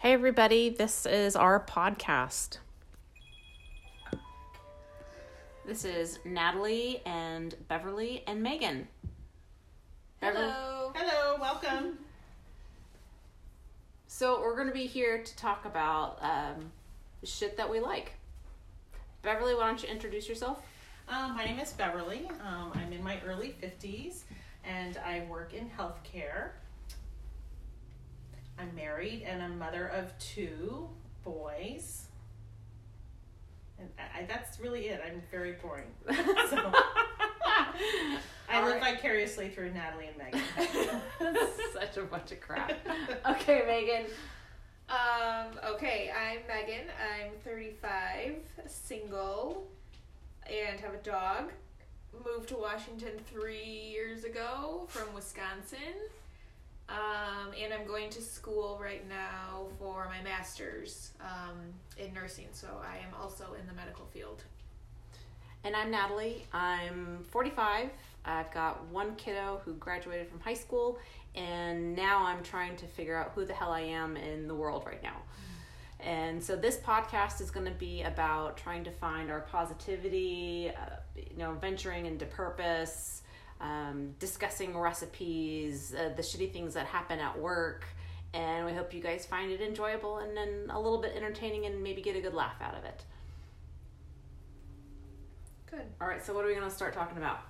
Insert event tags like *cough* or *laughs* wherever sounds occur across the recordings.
Hey, everybody, this is our podcast. This is Natalie and Beverly and Megan. Hello. Hello, welcome. So, we're going to be here to talk about um, shit that we like. Beverly, why don't you introduce yourself? Um, my name is Beverly. Um, I'm in my early 50s and I work in healthcare. I'm married and I'm mother of two boys. And I, I, that's really it. I'm very boring. *laughs* So, I All live right. vicariously through Natalie and Megan. *laughs* *laughs* Such a bunch of crap. Okay, Megan. Um, okay, I'm Megan. I'm 35, single, and have a dog. Moved to Washington three years ago from Wisconsin. Um, and I'm going to school right now for my master's um, in nursing, so I am also in the medical field. And I'm Natalie. I'm 45. I've got one kiddo who graduated from high school, and now I'm trying to figure out who the hell I am in the world right now. And so this podcast is going to be about trying to find our positivity, uh, you know, venturing into purpose, um, discussing recipes, uh, the shitty things that happen at work. And we hope you guys find it enjoyable and then a little bit entertaining and maybe get a good laugh out of it. Good. All right, so what are we going to start talking about?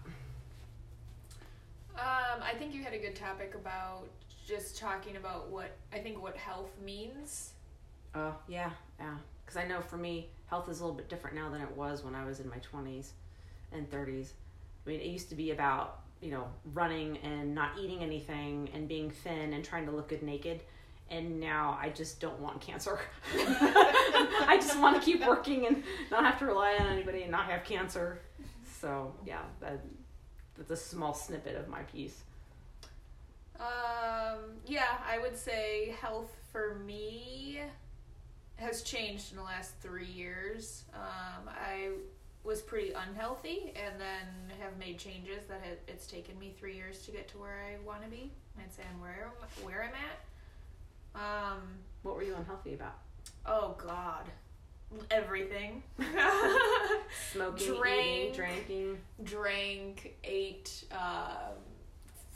Um, I think you had a good topic about just talking about what I think what health means. Oh, yeah, yeah. Because I know for me, health is a little bit different now than it was when I was in my 20s and 30s. I mean, it used to be about, you know, running and not eating anything and being thin and trying to look good naked. And now I just don't want cancer. *laughs* I just want to keep working and not have to rely on anybody and not have cancer. So, yeah, that, that's a small snippet of my piece. Um, yeah, I would say health for me has changed in the last three years. Um, I was pretty unhealthy and then have made changes that it, it's taken me three years to get to where I want to be. I'd say I'm where, where I'm at. Um, What were you unhealthy about? oh, God. Everything. *laughs* Smoking, eating, drinking. drank, ate um,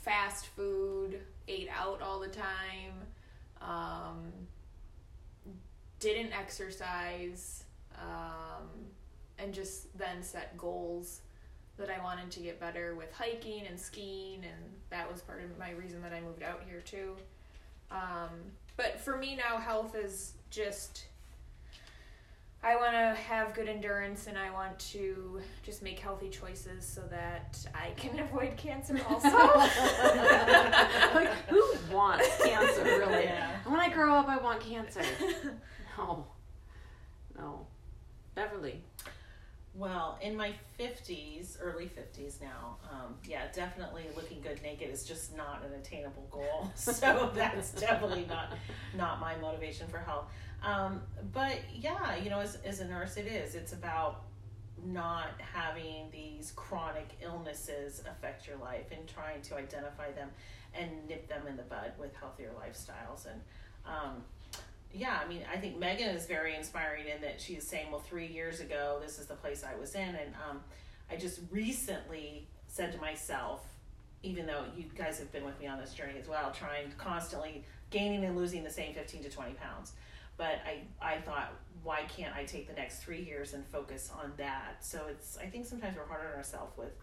fast food, ate out all the time, um, didn't exercise, and just then set goals that I wanted to get better with hiking and skiing, and that was part of my reason that I moved out here too. Um, but for me now, health is just. I want to have good endurance and I want to just make healthy choices so that I can *laughs* avoid cancer also. *laughs* like, who wants cancer, *laughs* really? Yeah. When I grow up, I want cancer. No. No. Beverly. Well, in my 50s, early 50s now, um, yeah, definitely looking good naked is just not an attainable goal. *laughs* So that's definitely not not my motivation for health. Um, but yeah, you know, as, as a nurse, it is. It's about not having these chronic illnesses affect your life and trying to identify them and nip them in the bud with healthier lifestyles. And um, yeah, I mean, I think Megan is very inspiring in that she's saying, well, three years ago, this is the place I was in. And um, I just recently said to myself, even though you guys have been with me on this journey as well, trying constantly gaining and losing the same 15 to 20 pounds. But I, I thought, why can't I take the next three years and focus on that? So it's, I think sometimes we're hard on ourselves with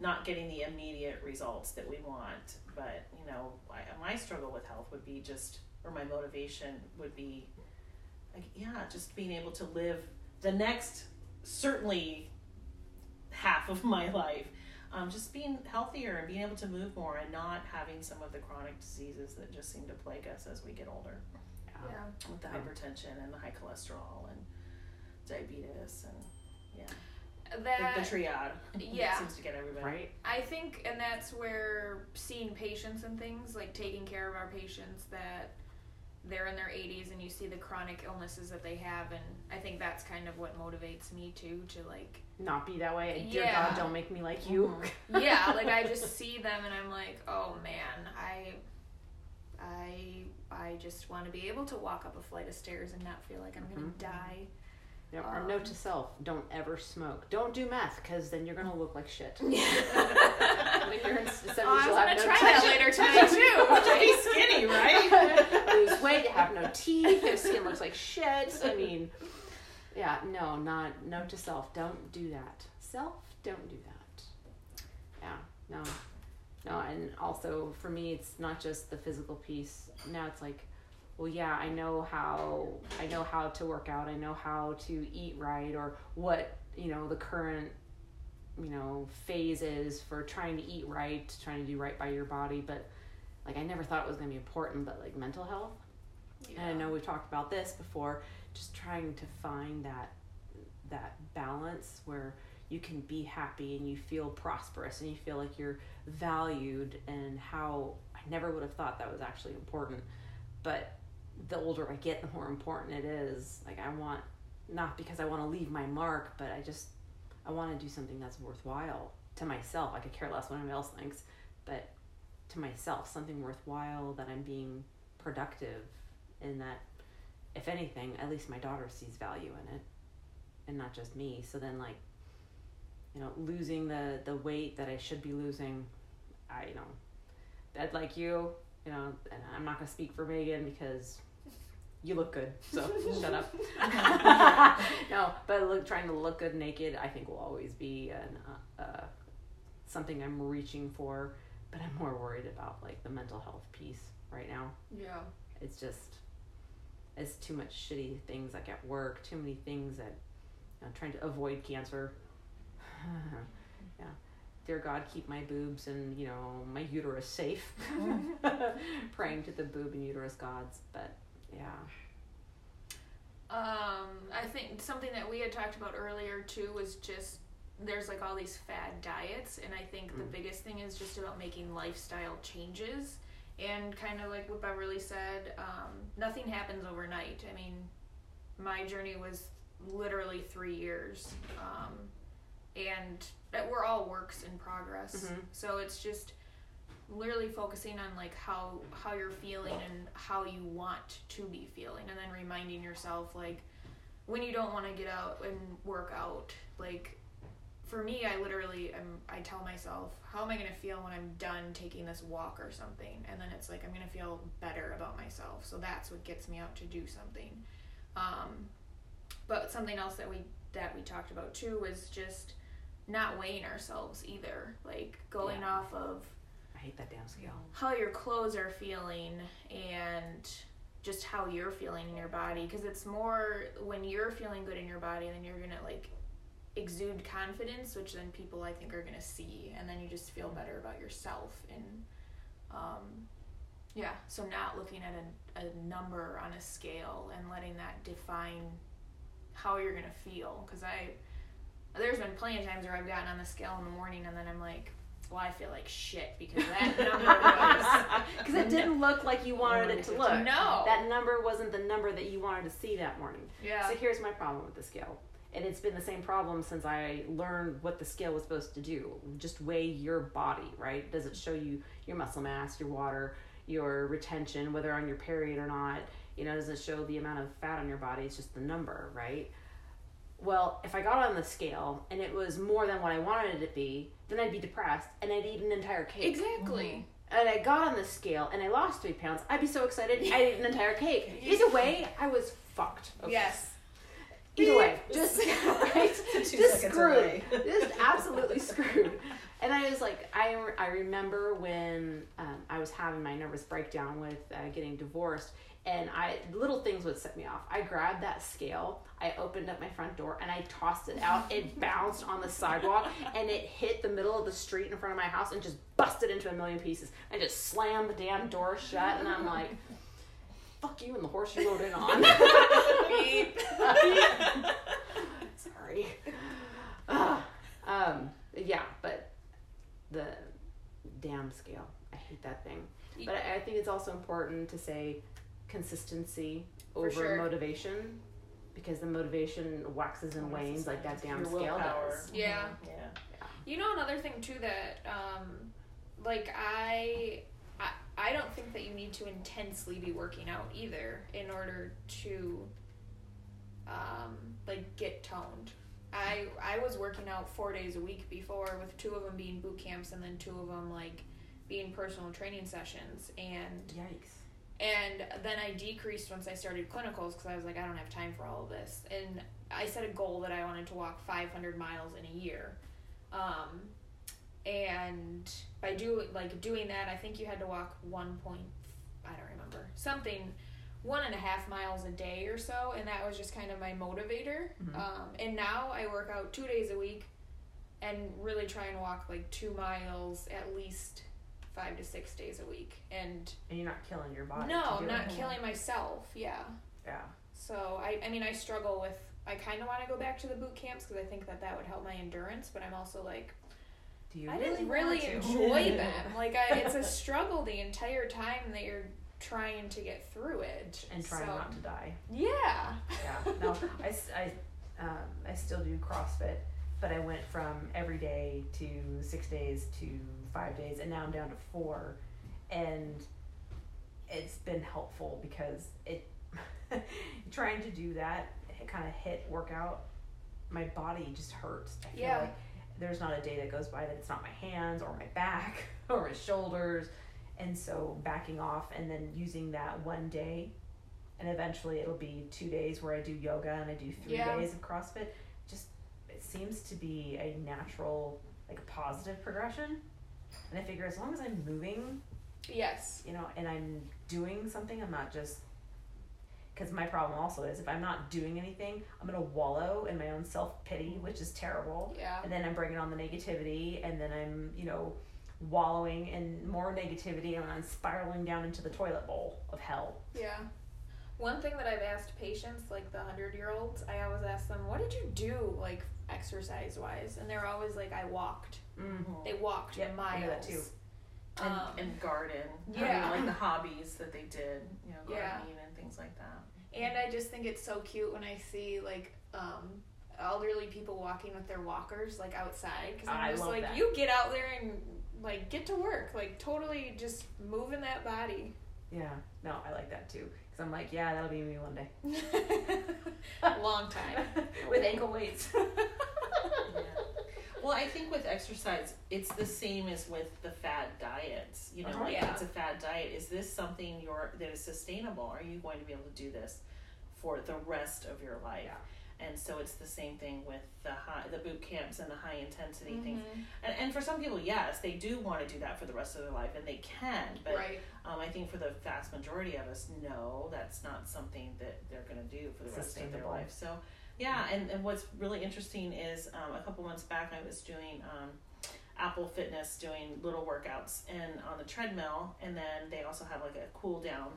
not getting the immediate results that we want. But, you know, I, my struggle with health would be just, or my motivation would be, like, yeah, just being able to live the next, certainly half of *laughs* my life. Um, just being healthier and being able to move more and not having some of the chronic diseases that just seem to plague us as we get older yeah. with the hypertension and the high cholesterol and diabetes and yeah That the, the triad yeah. seems to get everybody Right? I think, and that's where seeing patients and things, like taking care of our patients that they're in their 80s and you see the chronic illnesses that they have, and I think that's kind of what motivates me too to like, Not be that way. Dear Yeah. God, don't make me like you. Mhm. yeah, *laughs* like I just see them and I'm like, oh man, I, I I just want to be able to walk up a flight of stairs and not feel like I'm gonna Mhm. die. Yeah, or note Um, to self: don't ever smoke. Don't do meth, because then you're gonna look like shit. *laughs* when oh, you're in seventies, I you'll was have gonna no try teeth. that later tonight too. Be skinny, right? *laughs* Lose weight, you have no teeth, your skin looks like shit. I mean, yeah, no, not note to self: don't do that. Self, don't do that. Yeah, no, no, and also for me, it's not just the physical piece. Now it's like, well, yeah, I know how I know how to work out. I know how to eat right, or what you know the current you know phase is for trying to eat right, trying to do right by your body. But like, I never thought it was gonna be important. But like mental health, and I know we've talked about this before. Just trying to find that that balance where you can be happy and you feel prosperous and you feel like you're valued and how I never would have thought that was actually important. But the older I get, the more important it is. Like I want not because I want to leave my mark, but I just I want to do something that's worthwhile to myself. I could care less what anyone else thinks, but to myself, something worthwhile that I'm being productive in that if anything, at least my daughter sees value in it and not just me. So then like you know, losing the the weight that I should be losing, I you know, that like you, you know, and I'm not gonna speak for Megan because you look good, so *laughs* shut up. *laughs* no, but look, trying to look good naked, I think will always be an uh, uh, something I'm reaching for. But I'm more worried about like the mental health piece right now. Yeah. It's just it's too much shitty things like at work, too many things that you know, trying to avoid cancer. *sighs* *laughs* Dear God, keep my boobs and you know my uterus safe. *laughs* Praying to the boob and uterus gods, but yeah. Um, I think something that we had talked about earlier too was just there's like all these fad diets, and I think the Mm. biggest thing is just about making lifestyle changes. And kind of like what Beverly said, um, nothing happens overnight. I mean, my journey was literally three years, um, and that we're all works in progress. Mhm. So it's just literally focusing on like how how you're feeling and how you want to be feeling and then reminding yourself like when you don't want to get out and work out like for me i literally am i tell myself how am i going to feel when i'm done taking this walk or something and then it's like i'm going to feel better about myself so that's what gets me out to do something um, but something else that we that we talked about too was just not weighing ourselves either like going Yeah. off of I hate that damn scale. how your clothes are feeling and just how you're feeling in your body because it's more when you're feeling good in your body then you're gonna like exude confidence which then people i think are gonna see and then you just feel better about yourself and um, yeah so not looking at a, a number on a scale and letting that define how you're gonna feel because i there's been plenty of times where i've gotten on the scale in the morning and then i'm like well i feel like shit because that *laughs* number was *laughs* Because it didn't look like you wanted it to look. No. That number wasn't the number that you wanted to see that morning. yeah So here's my problem with the scale. And it's been the same problem since I learned what the scale was supposed to do. Just weigh your body, right? Does it show you your muscle mass, your water, your retention, whether on your period or not? You know, does it show the amount of fat on your body? It's just the number, right? Well, if I got on the scale and it was more than what I wanted it to be, then I'd be depressed and I'd eat an entire cake. Exactly. And I got on the scale and I lost three pounds, I'd be so excited I'd eat an entire cake. *laughs* Either way, I was fucked. Okay. yes. Either way, just *laughs* *laughs* right, Two just screwed, just absolutely screwed. And I was like, I I remember when um, I was having my nervous breakdown with uh, getting divorced, and I little things would set me off. I grabbed that scale, I opened up my front door, and I tossed it out. It *laughs* bounced on the sidewalk, and it hit the middle of the street in front of my house, and just busted into a million pieces. I just slammed the damn door shut, and I'm like, "Fuck you and the horse you rode in on." Beep. *laughs* Sorry. *sighs* Um, yeah, but the damn scale. I hate that thing. But I, I think it's also important to say consistency over sure. motivation because the motivation waxes and wanes like that damn scale willpower. does. Yeah. Yeah. You know another thing too that um like I, I I don't think that you need to intensely be working out either in order to um, like get toned. I I was working out four days a week before, with two of them being boot camps and then two of them like being personal training sessions, and Yikes. And then I decreased once I started clinicals because I was like I don't have time for all of this, and I set a goal that I wanted to walk 500 miles in a year, um, and by do like doing that, I think you had to walk one point I don't remember something one and a half miles a day or so, and that was just kind of my motivator. Mhm. Um, and now I work out two days a week, and really try and walk like two miles at least five to six days a week. And And you're not killing your body. no, I'm not killing myself. Yeah. Yeah. So I, I mean, I struggle with. I kind of want to go back to the boot camps because I think that that would help my endurance. But I'm also like, Do you I really didn't really enjoy *laughs* them. Like, I, it's a *laughs* struggle the entire time that you're trying to get through it. and trying So, not to die. Yeah. Yeah. No, I, I, um, I still do CrossFit, but I went from every day to six days to five days, and now I'm down to four, and it's been helpful because it *laughs* trying to do that it kind of hit workout. My body just hurts. I feel Yeah. like there's not a day that goes by that it's not my hands or my back *laughs* or my shoulders, and so backing off and then using that one day and eventually it'll be two days where I do yoga and I do three Yeah. days of CrossFit. Just it seems to be a natural, like a positive progression. And I figure as long as I'm moving, Yes. you know, and I'm doing something, I'm not just. Because my problem also is if I'm not doing anything, I'm gonna wallow in my own self pity, which is terrible. Yeah. And then I'm bringing on the negativity, and then I'm, you know, wallowing in more negativity, and I'm spiraling down into the toilet bowl of hell. Yeah. One thing that I've asked patients, like the hundred year olds, I always ask them, "What did you do, like exercise wise?" And they're always like, "I walked." Mm. They walked Yep, I miles. that too. and, Um, and garden. I yeah. mean, like the hobbies that they did, you know, Yeah. gardening and things like that. And I just think it's so cute when I see like um, elderly people walking with their walkers like outside because I'm I just like, that. you get out there and like get to work, like totally just moving that body. Yeah, no, I like that too. Because I'm like, yeah, that'll be me one day. *laughs* Long time. *laughs* With ankle weights. *laughs* Yeah. Well, I think with exercise, it's the same as with the fad diets. You know, Uh-huh. like Yeah. it's a fad diet. Is this something you're that is sustainable? Are you going to be able to do this for the rest of your life? And so it's the same thing with the high, the boot camps and the high intensity things. Mhm. And, and for some people, yes, they do want to do that for the rest of their life, and they can. But right. um, I think for the vast majority of us, no, that's not something that they're going to do for the rest of their life. So, yeah, and, and what's really interesting is um, a couple months back, I was doing um, Apple Fitness, doing little workouts and on the treadmill, and then they also have like a cool down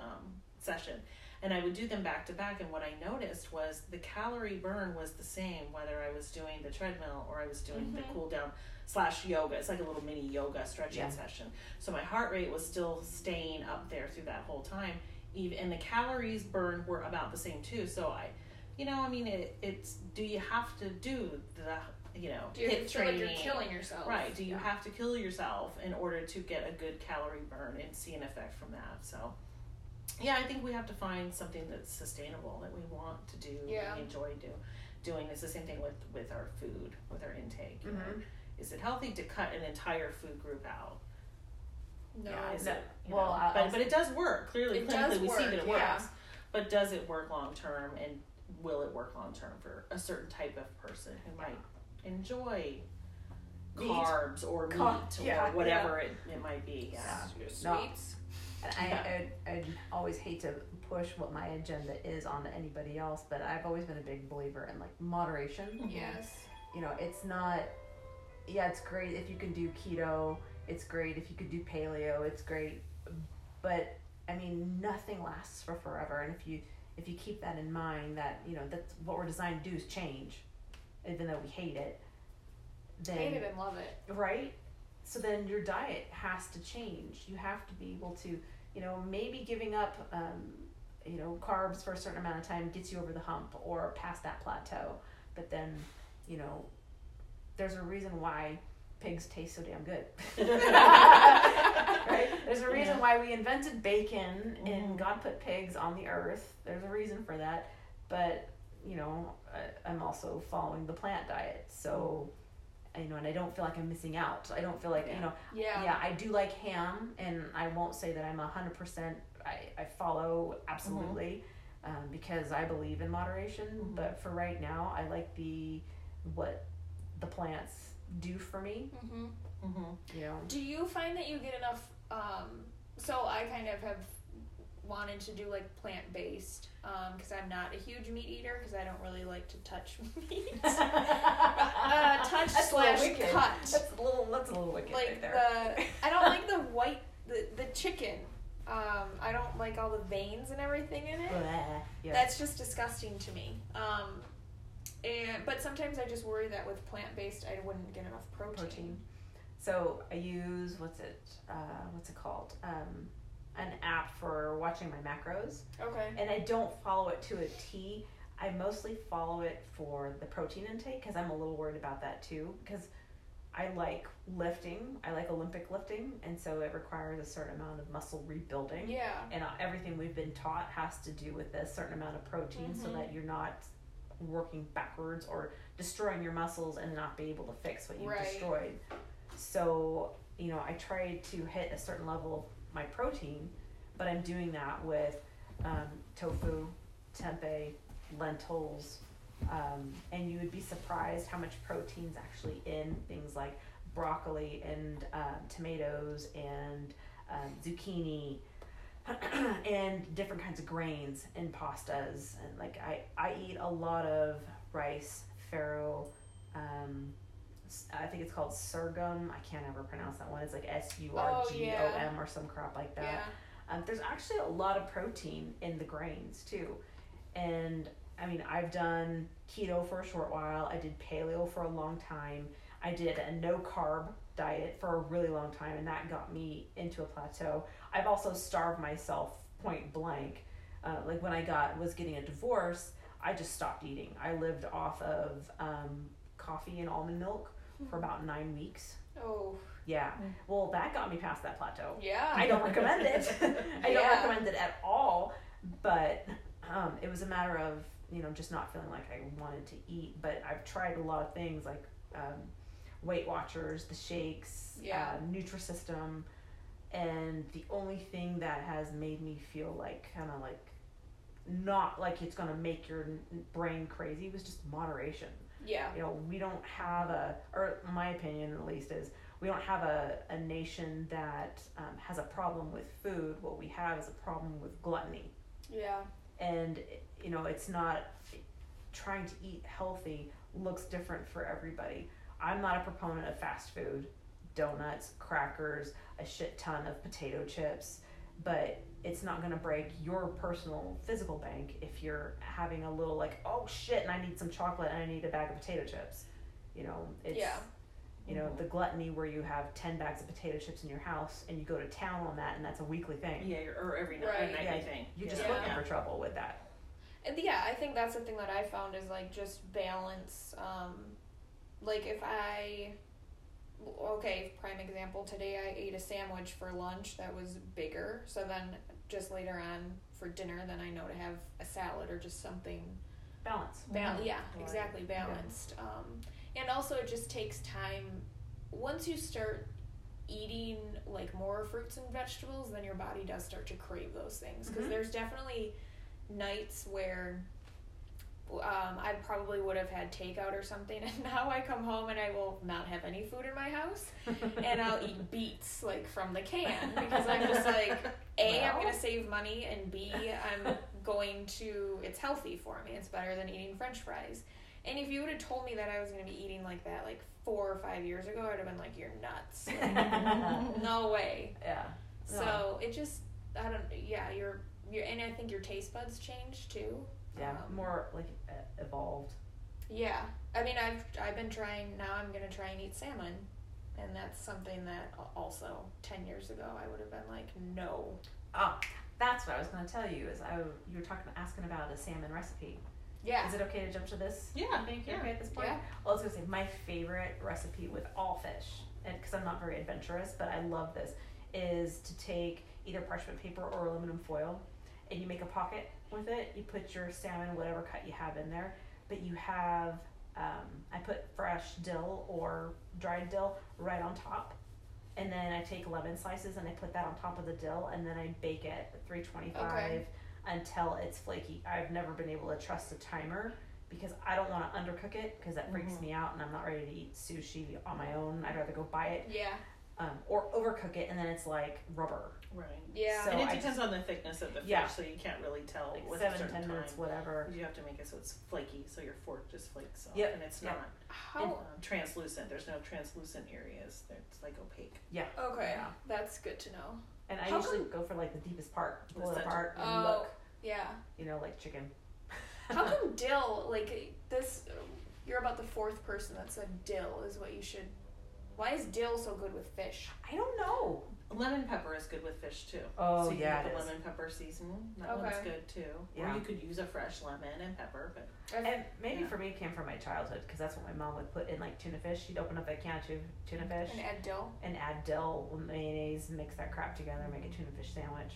um, session. And I would do them back to back, and what I noticed was the calorie burn was the same whether I was doing the treadmill or I was doing the Mhm. cool down slash yoga. It's like a little mini yoga stretching Yeah. session. So my heart rate was still staying up there through that whole time. Even and the calories burned were about the same too. So I, you know, I mean, it, it's do you have to do the you know Do you hit feel like training? you're killing yourself? Right. Do you Yeah. have to kill yourself in order to get a good calorie burn and see an effect from that? So, yeah, I think we have to find something that's sustainable that we want to do Yeah. and enjoy do, doing. It's the same thing with with our food, with our intake. You know, Mhm. is it healthy to cut an entire food group out? No. Yeah, is No. it? Well, know? But but it does work. Clearly, It clinically, does we see that it work, yeah. works. But does it work long term, and will it work long term for a certain type of person who might enjoy Meat. carbs or meat Car- or yeah, whatever it, it might be? Yeah. No. Sweets. *laughs* And I, I, I always hate to push what my agenda is onto anybody else, but I've always been a big believer in like moderation. Yes. You know, it's not, yeah, it's great if you can do keto, it's great if you could do paleo, it's great, but I mean, nothing lasts for forever. And if you, if you keep that in mind, that, you know, that's what we're designed to do is change, even though we hate it, then Hate it and love it. right? So then your diet has to change. You have to be able to, you know, maybe giving up, um, you know, carbs for a certain amount of time gets you over the hump or past that plateau. But then, you know, there's a reason why pigs taste so damn good. *laughs* right? There's a reason Yeah. why we invented bacon and Mhm. God put pigs on the earth. There's a reason for that. But, you know, I, I'm also following the plant diet. So, you know, and I don't feel like I'm missing out. I don't feel like, you know, Yeah. yeah, I do like ham, and I won't say that I'm a hundred percent. I I follow absolutely, um, because I believe in moderation. Mhm. But for right now, I like the what the plants do for me. hmm Mhm. You know, Do you find that you get enough? Um, so I kind of have wanted to do like plant based because I'm not a huge meat eater because I don't really like to touch *laughs* meat. *laughs* uh, touch That's slash cut. That's a little. That's a little wicked like right there. the I don't like the *laughs* white the the chicken. Um, I don't like all the veins and everything in it. Yeah. That's just disgusting to me. Um, and but sometimes I just worry that with plant based I wouldn't get enough protein. protein. So I use what's it? Uh, what's it called? Um, an app for watching my macros. Okay. and I don't follow it to a T. I mostly follow it for the protein intake because I'm a little worried about that too. Because I like lifting, I like Olympic lifting, and so it requires a certain amount of muscle rebuilding. Yeah. And uh, everything we've been taught has to do with a certain amount of protein so Mhm. that you're not working backwards or destroying your muscles and not be able to fix what you've Right. destroyed. So, you know, I try to hit a certain level of my protein, but I'm doing that with um, tofu, tempeh, lentils, um, and you would be surprised how much protein's actually in things like broccoli and um, tomatoes and um, zucchini *clears throat* and different kinds of grains and pastas. And like I, I eat a lot of rice farro um, I think it's called sorghum. I can't ever pronounce that one. It's like S U R G O M or some crap like that. Yeah. Um, there's actually a lot of protein in the grains too. And I mean, I've done keto for a short while. I did paleo for a long time. I did a no carb diet for a really long time, and that got me into a plateau. I've also starved myself point blank. Uh, like when I got was getting a divorce, I just stopped eating. I lived off of um, coffee and almond milk for about nine weeks. Oh. Yeah. Mm. Well, that got me past that plateau. Yeah. I don't recommend it. *laughs* I don't recommend it at all. But um, it was a matter of you know just not feeling like I wanted to eat. But I've tried a lot of things like um, Weight Watchers, the shakes, Yeah. uh, Nutrisystem, and the only thing that has made me feel like kind of like not like it's gonna make your brain crazy was just moderation Yeah. you know we don't have a or my opinion at least is we don't have a, a nation that um, has a problem with food what we have is a problem with gluttony Yeah. and you know it's not trying to eat healthy looks different for everybody i'm not a proponent of fast food donuts crackers a shit ton of potato chips but it's not going to break your personal physical bank if you're having a little like oh shit and i need some chocolate and i need a bag of potato chips you know it's Yeah. you know the gluttony where you have 10 bags of potato chips in your house and you go to town on that and that's a weekly thing Yeah, or every night, Right. nightly Yeah, thing. you're just Yeah. looking for trouble with that And yeah, I think that's the thing that I found is like just balance. Um, like if I, okay, prime example. Today I ate a sandwich for lunch that was bigger. So then just later on for dinner, then I know to have a salad or just something. balance Bal- Mhm. yeah, Right. exactly balanced. Um, and also it just takes time. Once you start eating like more fruits and vegetables, then your body does start to crave those things. Because Mhm. there's definitely nights where um, I probably would have had takeout or something, *laughs* and now I come home and I will not have any food in my house, and I'll eat *laughs* beets like from the can because I'm just like, a am gonna save money, and b I'm *laughs* going to it's healthy for me. It's better than eating French fries. And if you would have told me that I was gonna be eating like that like four or five years ago, I'd have been like, you're nuts. *laughs* Like, no way. yeah So it just I don't yeah your your and I think your taste buds change too. yeah Um, more like evolved Yeah, I mean I've I've been trying now. I'm gonna try and eat salmon, and that's something that also ten years ago I would have been like no. oh that's what i was going to tell you is i you were talking asking about a salmon recipe Yeah. is it okay to jump to this Yeah, I think you're yeah. okay at this point Yeah. well, i was going to say my favorite recipe with all fish and because i'm not very adventurous but i love this is to take either parchment paper or aluminum foil, and you make a pocket with it. You put your salmon, whatever cut you have in there, but you have um, I put fresh dill or dried dill right on top. And then I take lemon slices and I put that on top of the dill and then I bake it at 325 Okay. until it's flaky. I've never been able to trust a timer because I don't want to undercook it because that freaks Mhm. me out and I'm not ready to eat sushi on my own. I'd rather go buy it Yeah. Um, or overcook it and then it's like rubber. Right. Yeah. So and it I depends on the thickness of the fish, Yeah. so you can't really tell Like with seven, a certain ten time. minutes, whatever. You have to make it so it's flaky, so your fork just flakes off, Yep, and it's yep. not How? um, translucent. There's no translucent areas. It's like opaque. Yeah. Okay. Yeah. That's good to know. And I How usually come- go for like the deepest part, The pull it center. apart and Oh. look, Yeah. you know, like chicken. How come *laughs* dill? Like this, you're about the fourth person that said dill is what you should. Why is dill so good with fish? I don't know. Lemon pepper is good with fish too. Oh, so you yeah, can it get is. the lemon pepper seasoning. That one's good too. Yeah. Or you could use a fresh lemon and pepper, but And maybe Yeah. for me it came from my childhood because that's what my mom would put in like tuna fish. She'd open up a can of tu- tuna fish and add dill. and add dill, mayonnaise, mix that crap together, make a tuna fish sandwich.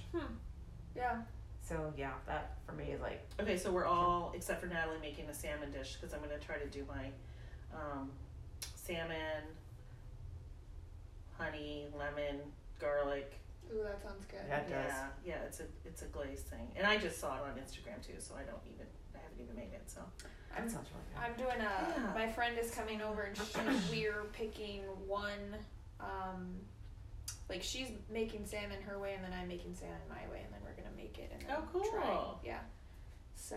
Yeah. So yeah, that for me is like okay. So we're all except for Natalie making a salmon dish because I'm going to try to do my um, salmon, honey, lemon, garlic. Ooh, that sounds good. Yeah. Does. Yeah, yeah. It's a it's a glaze thing, and I just saw it on Instagram too. So I don't even I haven't even made it. So that I'm, sounds really good. I'm doing a. Yeah. My friend is coming over and she, *coughs* we're picking one. Um, like she's making salmon her way and then I'm making salmon my way and then we're gonna make it and then Oh, cool. try. Yeah. So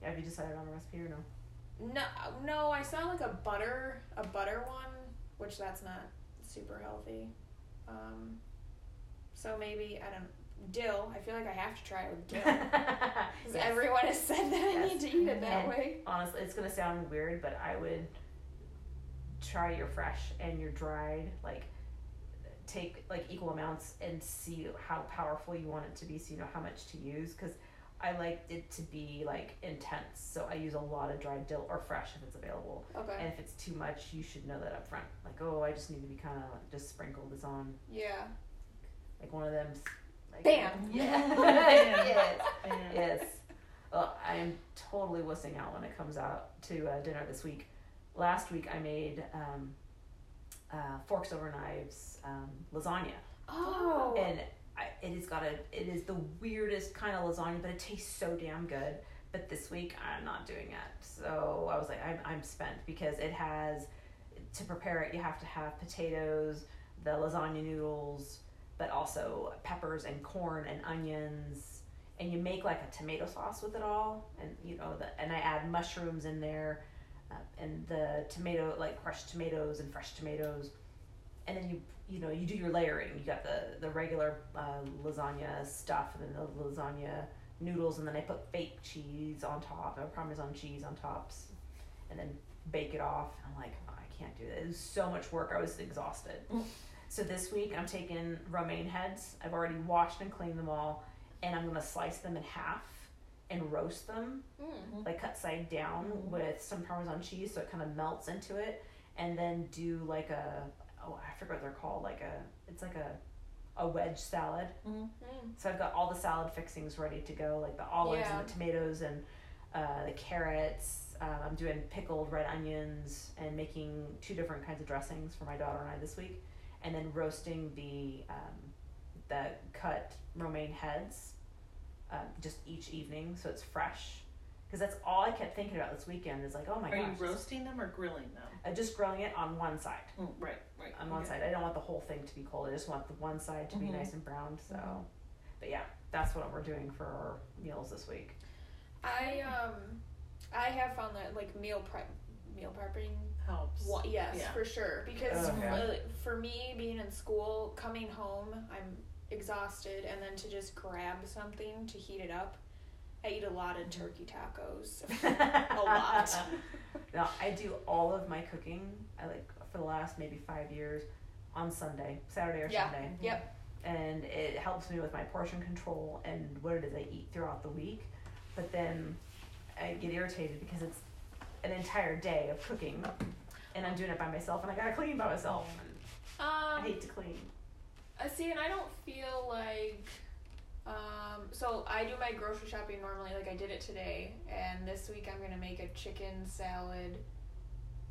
Yeah, have you decided on a recipe or no? no, no, I saw like a butter, a butter one, which that's not super healthy. Um, so maybe I don't dill. I feel like I have to try it with dill. *laughs* Yes. everyone has said that I need to eat it that And- way. Honestly, it's gonna sound weird, but I would try your fresh and your dried, like take like equal amounts and see how powerful you want it to be, so you know how much to use. Because I like it to be like intense, so I use a lot of dried dill or fresh if it's available. Okay. And if it's too much, you should know that up front. Like, oh, I just need to be kind of like, just sprinkled this on, yeah. like one of them. Like, Bam. *laughs* Yeah. *laughs* Bam. yes. and Yes. Well, I am totally wussing out when it comes out to uh, dinner this week. Last week I made um, uh, forks over knives um, lasagna, Oh. and I, it has got a. It is the weirdest kind of lasagna, but it tastes so damn good. But this week I'm not doing it, so I was like, I'm, I'm spent because it has to prepare it. You have to have potatoes, the lasagna noodles, but also peppers and corn and onions, and you make like a tomato sauce with it all, and you know the and I add mushrooms in there, uh, and the tomato like crushed tomatoes and fresh tomatoes, and then you you know you do your layering. You got the the regular uh, lasagna stuff, and then the lasagna noodles, and then I put fake cheese on top, or Parmesan cheese on tops, and then bake it off. I'm like, oh, I can't do this. It was so much work. I was exhausted. So this week I'm taking romaine heads. I've already washed and cleaned them all, and I'm gonna slice them in half and roast them, Mm. like cut side down Mhm. with some Parmesan cheese, so it kind of melts into it, and then do like a oh I forget what they're called, like a it's like a a wedge salad. Mm. So I've got all the salad fixings ready to go, like the olives Yeah. and the tomatoes and uh, the carrots. Um, I'm doing pickled red onions and making two different kinds of dressings for my daughter and I this week, and then roasting the um, the cut romaine heads um, just each evening, so it's fresh. Because that's all I kept thinking about this weekend is like, oh my Are gosh, you roasting them or grilling them? uh, just grilling it on one side. Mm, right, right. On one okay. side, I don't want the whole thing to be cold. I just want the one side to be Mhm. nice and browned. So, Mhm. but yeah, that's what we're doing for our meals this week. I um, I have found that like meal prep, meal prepping. Helps. Wa- yes, Yeah. for sure. Because Oh, yeah. uh, for me, being in school, coming home, I'm exhausted, and then to just grab something to heat it up. I eat a lot of turkey tacos. *laughs* a lot. now I do all of my cooking. I like for the last maybe five years on Sunday, Saturday or Yeah. Sunday, Yep. and it helps me with my portion control and what it is I eat throughout the week. But then I get irritated because it's an entire day of cooking, and I'm doing it by myself, and I gotta clean by myself. And I Um, hate to clean. Uh, see, and I don't feel like. Um, so I do my grocery shopping normally, like I did it today, and this week I'm gonna make a chicken salad,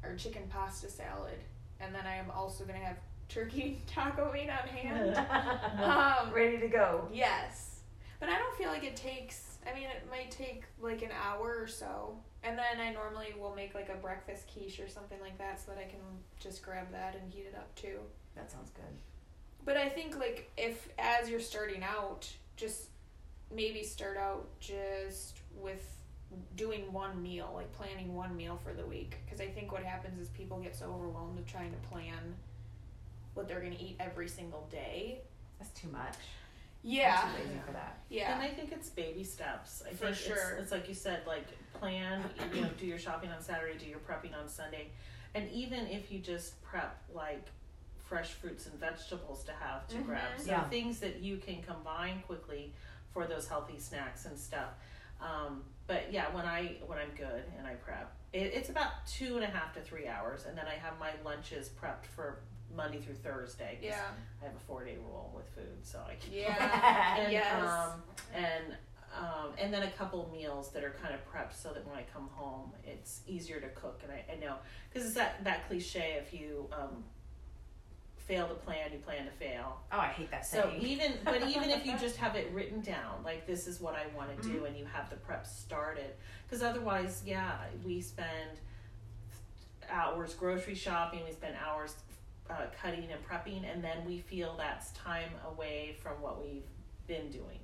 or chicken pasta salad, and then I am also gonna have turkey *laughs* taco meat on hand. *laughs* um, Ready to go. yes, but I don't feel like it takes. I mean, it might take like an hour or so, and then I normally will make like a breakfast quiche or something like that, so that I can just grab that and heat it up too. That sounds good. But I think like if as you're starting out, just maybe start out just with doing one meal, like planning one meal for the week. Because I think what happens is people get so overwhelmed with trying to plan what they're gonna eat every single day. That's too much. Yeah, I'm too lazy for that. yeah, And I think it's baby steps. I For think sure. it's, it's like you said, like plan, you know, do your shopping on Saturday, do your prepping on Sunday. And even if you just prep like fresh fruits and vegetables to have to Mhm. grab. So Yeah. things that you can combine quickly for those healthy snacks and stuff. Um, but yeah, when I when I'm good and I prep, it, it's about two and a half to three hours, and then I have my lunches prepped for Monday through Thursday. yeah, I have a four day rule with food, so I can yeah, *laughs* and, yes. um, and um, and then a couple meals that are kind of prepped so that when I come home, it's easier to cook. And I, I know because it's that that cliche if you um, fail to plan, you plan to fail. Oh, I hate that saying. So *laughs* even but even if you just have it written down, like this is what I want to do, and you have the prep started, because otherwise, yeah, we spend hours grocery shopping, we spend hours uh, cutting and prepping, and then we feel that's time away from what we've been doing,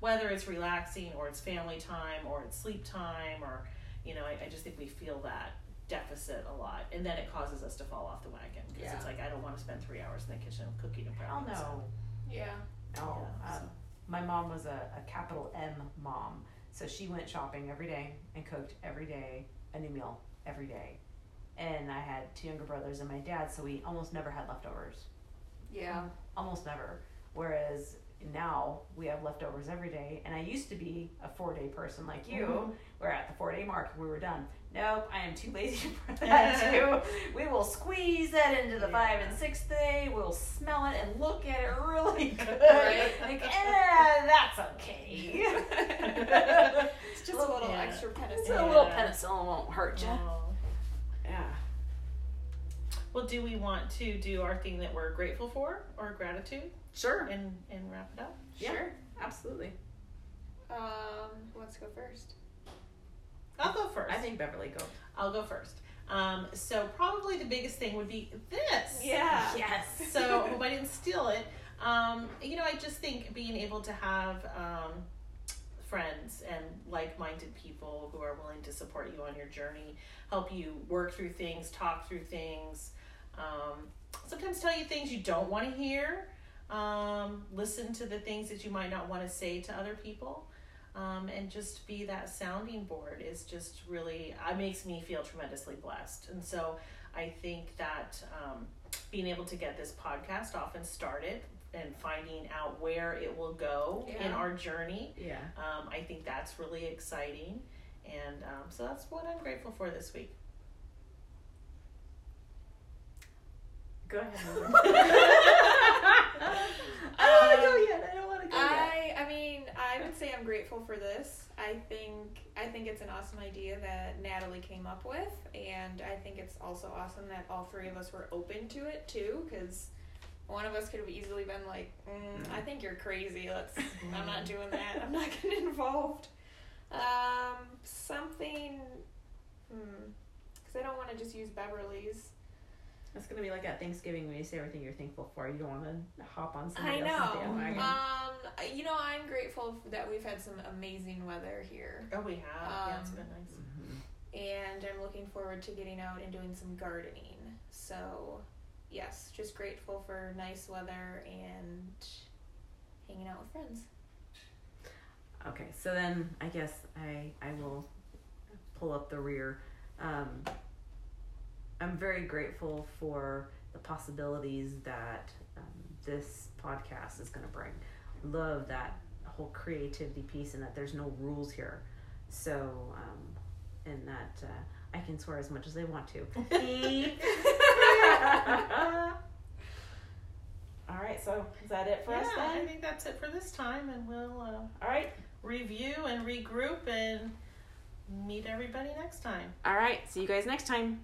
whether it's relaxing or it's family time or it's sleep time or you know, I, I just think we feel that deficit a lot, and then it causes us to fall off the wagon because it's like I don't want to spend three hours in the kitchen cooking and Hell prepping. so- no. yeah, No. Yeah, um, so- my mom was a, a capital M mom. So she went shopping every day and cooked every day a new meal every day. And I had two younger brothers and my dad, so we almost never had leftovers. yeah, Almost never. Whereas now we have leftovers every day. And I used to be a four day person like you, Mhm. where at the four day mark we were done. Nope, I am too lazy *laughs* for that too. We will squeeze that into the five and sixth day. We'll smell it and look at it really *laughs* good. Right. Like, eh, that's okay. *laughs* it's just a little Yeah. extra It's penicillin. a little Yeah. penicillin won't hurt you. Oh. Yeah. Well, do we want to do our thing that we're grateful for or gratitude Sure. and, and wrap it up? Yeah. Sure. Absolutely. Um, who wants to go first? I'll go first. I think Beverly go. I'll go first. Um, so probably the biggest thing would be this. Yeah. Yes. So I hope I didn't steal it. Um, you know, I just think being able to have um, friends and like-minded people who are willing to support you on your journey, help you work through things, talk through things, um, sometimes tell you things you don't want to hear, um, listen to the things that you might not want to say to other people. Um, and just be that sounding board is just really it makes me feel tremendously blessed and so i think that um, being able to get this podcast off and started and finding out where it will go in our journey Yeah. um, i think that's really exciting and um, so that's what i'm grateful for this week Go ahead. *laughs* *laughs* I don't wanna go yet. I don't want to I I mean I would say I'm grateful for this. I think I think it's an awesome idea that Natalie came up with, and I think it's also awesome that all three of us were open to it too, because one of us could have easily been like, mm, "I think you're crazy. Let's. I'm not doing that. I'm not *laughs* getting involved." Um, something. Hmm. Because I don't want to just use Beverly's. It's gonna be like at Thanksgiving when you say everything you're thankful for. You don't want to hop on I somebody else's know. bandwagon. Um, you know, I'm grateful that we've had some amazing weather here. oh we have yeah it's Um, been nice Mhm. and I'm looking forward to getting out and doing some gardening. So, yes, just grateful for nice weather and hanging out with friends. Okay, so then I guess I I will pull up the rear. Um, I'm very grateful for the possibilities that um, this podcast is going to bring. Love that whole creativity piece and that there's no rules here. So, um, and that uh, I can swear as much as I want to. *laughs* *laughs* All right, so is that it for Yeah, us then? I think that's it for this time, and we'll uh, All right. review and regroup and meet everybody next time. All right. See you guys next time.